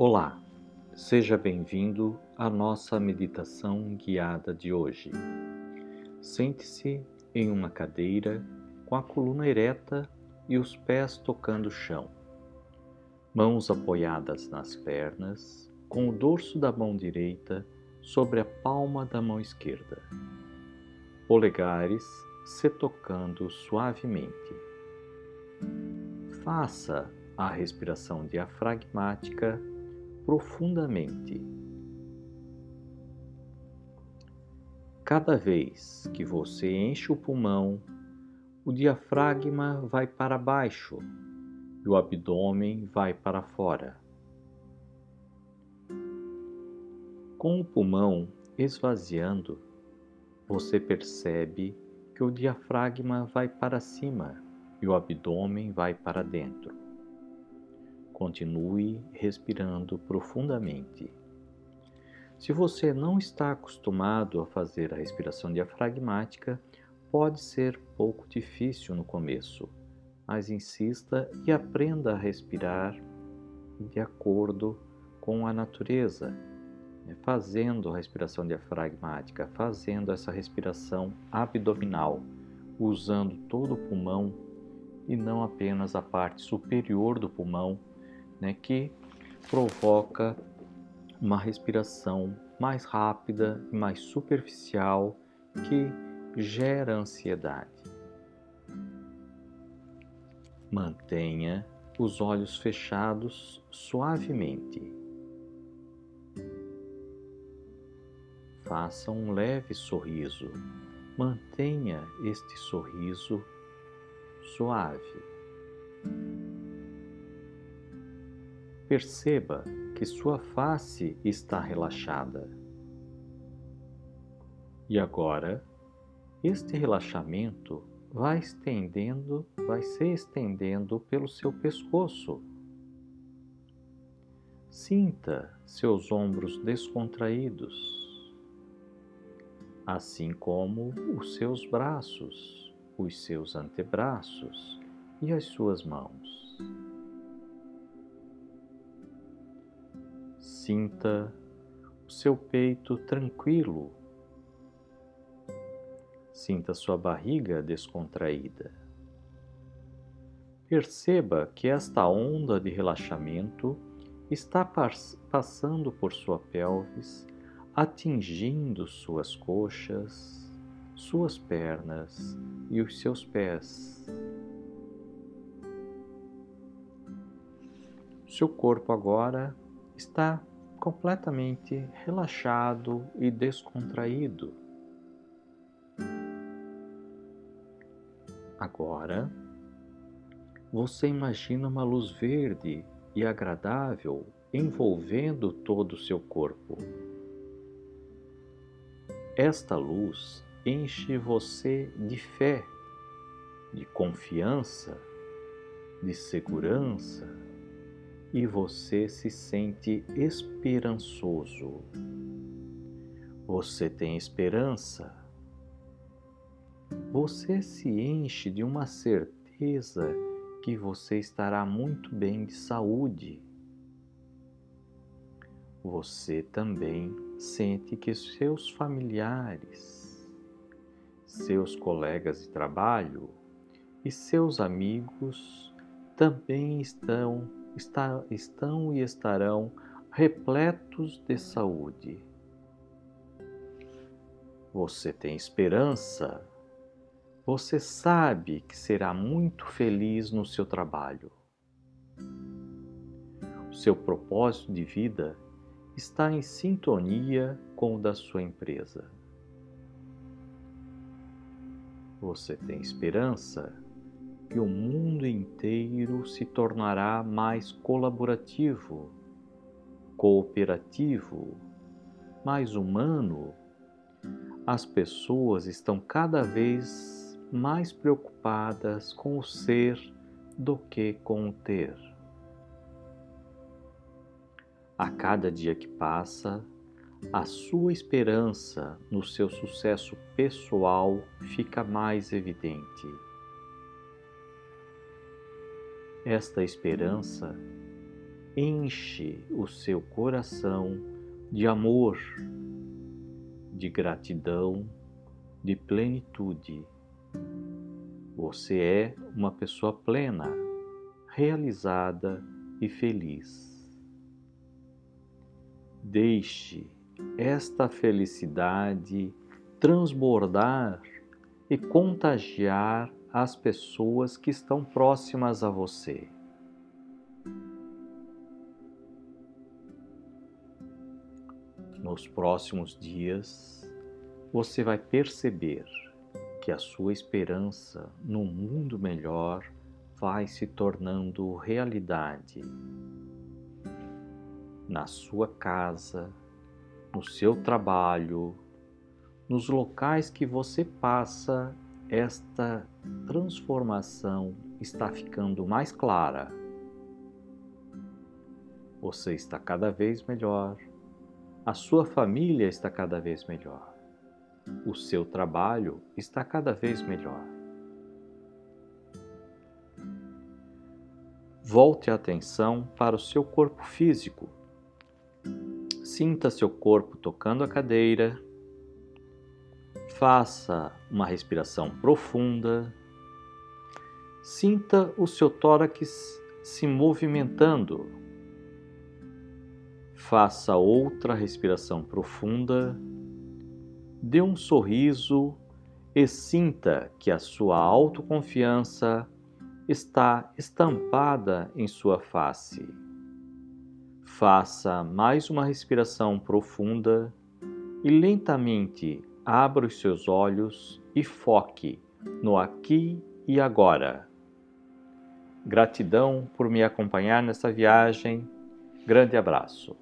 Olá, seja bem-vindo à nossa meditação guiada de hoje. Sente-se em uma cadeira com a coluna ereta e os pés tocando o chão. Mãos apoiadas nas pernas, com o dorso da mão direita sobre a palma da mão esquerda. Polegares se tocando suavemente. Faça a respiração diafragmática profundamente. Cada vez que você enche o pulmão, o diafragma vai para baixo e o abdômen vai para fora. Com o pulmão esvaziando, você percebe que o diafragma vai para cima e o abdômen vai para dentro. Continue respirando profundamente. Se você não está acostumado a fazer a respiração diafragmática, pode ser pouco difícil no começo, mas insista e aprenda a respirar de acordo com a natureza, né, fazendo a respiração diafragmática, fazendo essa respiração abdominal, usando todo o pulmão e não apenas a parte superior do pulmão, né, que provoca uma respiração mais rápida e mais superficial que gera ansiedade. Mantenha os olhos fechados suavemente. Faça um leve sorriso. Mantenha este sorriso suave. Perceba que sua face está relaxada. E agora, este relaxamento vai estendendo, vai se estendendo pelo seu pescoço. Sinta seus ombros descontraídos, assim como os seus braços, os seus antebraços e as suas mãos. Sinta o seu peito tranquilo. Sinta sua barriga descontraída. Perceba que esta onda de relaxamento está passando por sua pelvis, atingindo suas coxas, suas pernas e os seus pés. Seu corpo agora está completamente relaxado e descontraído. Agora, você imagina uma luz verde e agradável envolvendo todo o seu corpo. Esta luz enche você de fé, de confiança, de segurança, e você se sente esperançoso. Você tem esperança. Você se enche de uma certeza que você estará muito bem de saúde. Você também sente que seus familiares, seus colegas de trabalho e seus amigos também estão está, estão e estarão repletos de saúde. Você tem esperança? Você sabe que será muito feliz no seu trabalho. O seu propósito de vida está em sintonia com o da sua empresa. Você tem esperança? Que o mundo inteiro se tornará mais colaborativo, cooperativo, mais humano. As pessoas estão cada vez mais preocupadas com o ser do que com o ter. A cada dia que passa, a sua esperança no seu sucesso pessoal fica mais evidente esta esperança enche o seu coração de amor, de gratidão, de plenitude. Você é uma pessoa plena, realizada e feliz. Deixe esta felicidade transbordar e contagiar as pessoas que estão próximas a você. Nos próximos dias, você vai perceber que a sua esperança num mundo melhor vai se tornando realidade. Na sua casa, no seu trabalho, nos locais que você passa, esta transformação está ficando mais clara. Você está cada vez melhor, a sua família está cada vez melhor, o seu trabalho está cada vez melhor. Volte a atenção para o seu corpo físico. Sinta seu corpo tocando a cadeira Faça uma respiração profunda. Sinta o seu tórax se movimentando. Faça outra respiração profunda. Dê um sorriso e sinta que a sua autoconfiança está estampada em sua face. Faça mais uma respiração profunda e lentamente abra os seus olhos e foque no aqui e agora. Gratidão por me acompanhar nessa viagem. Grande abraço.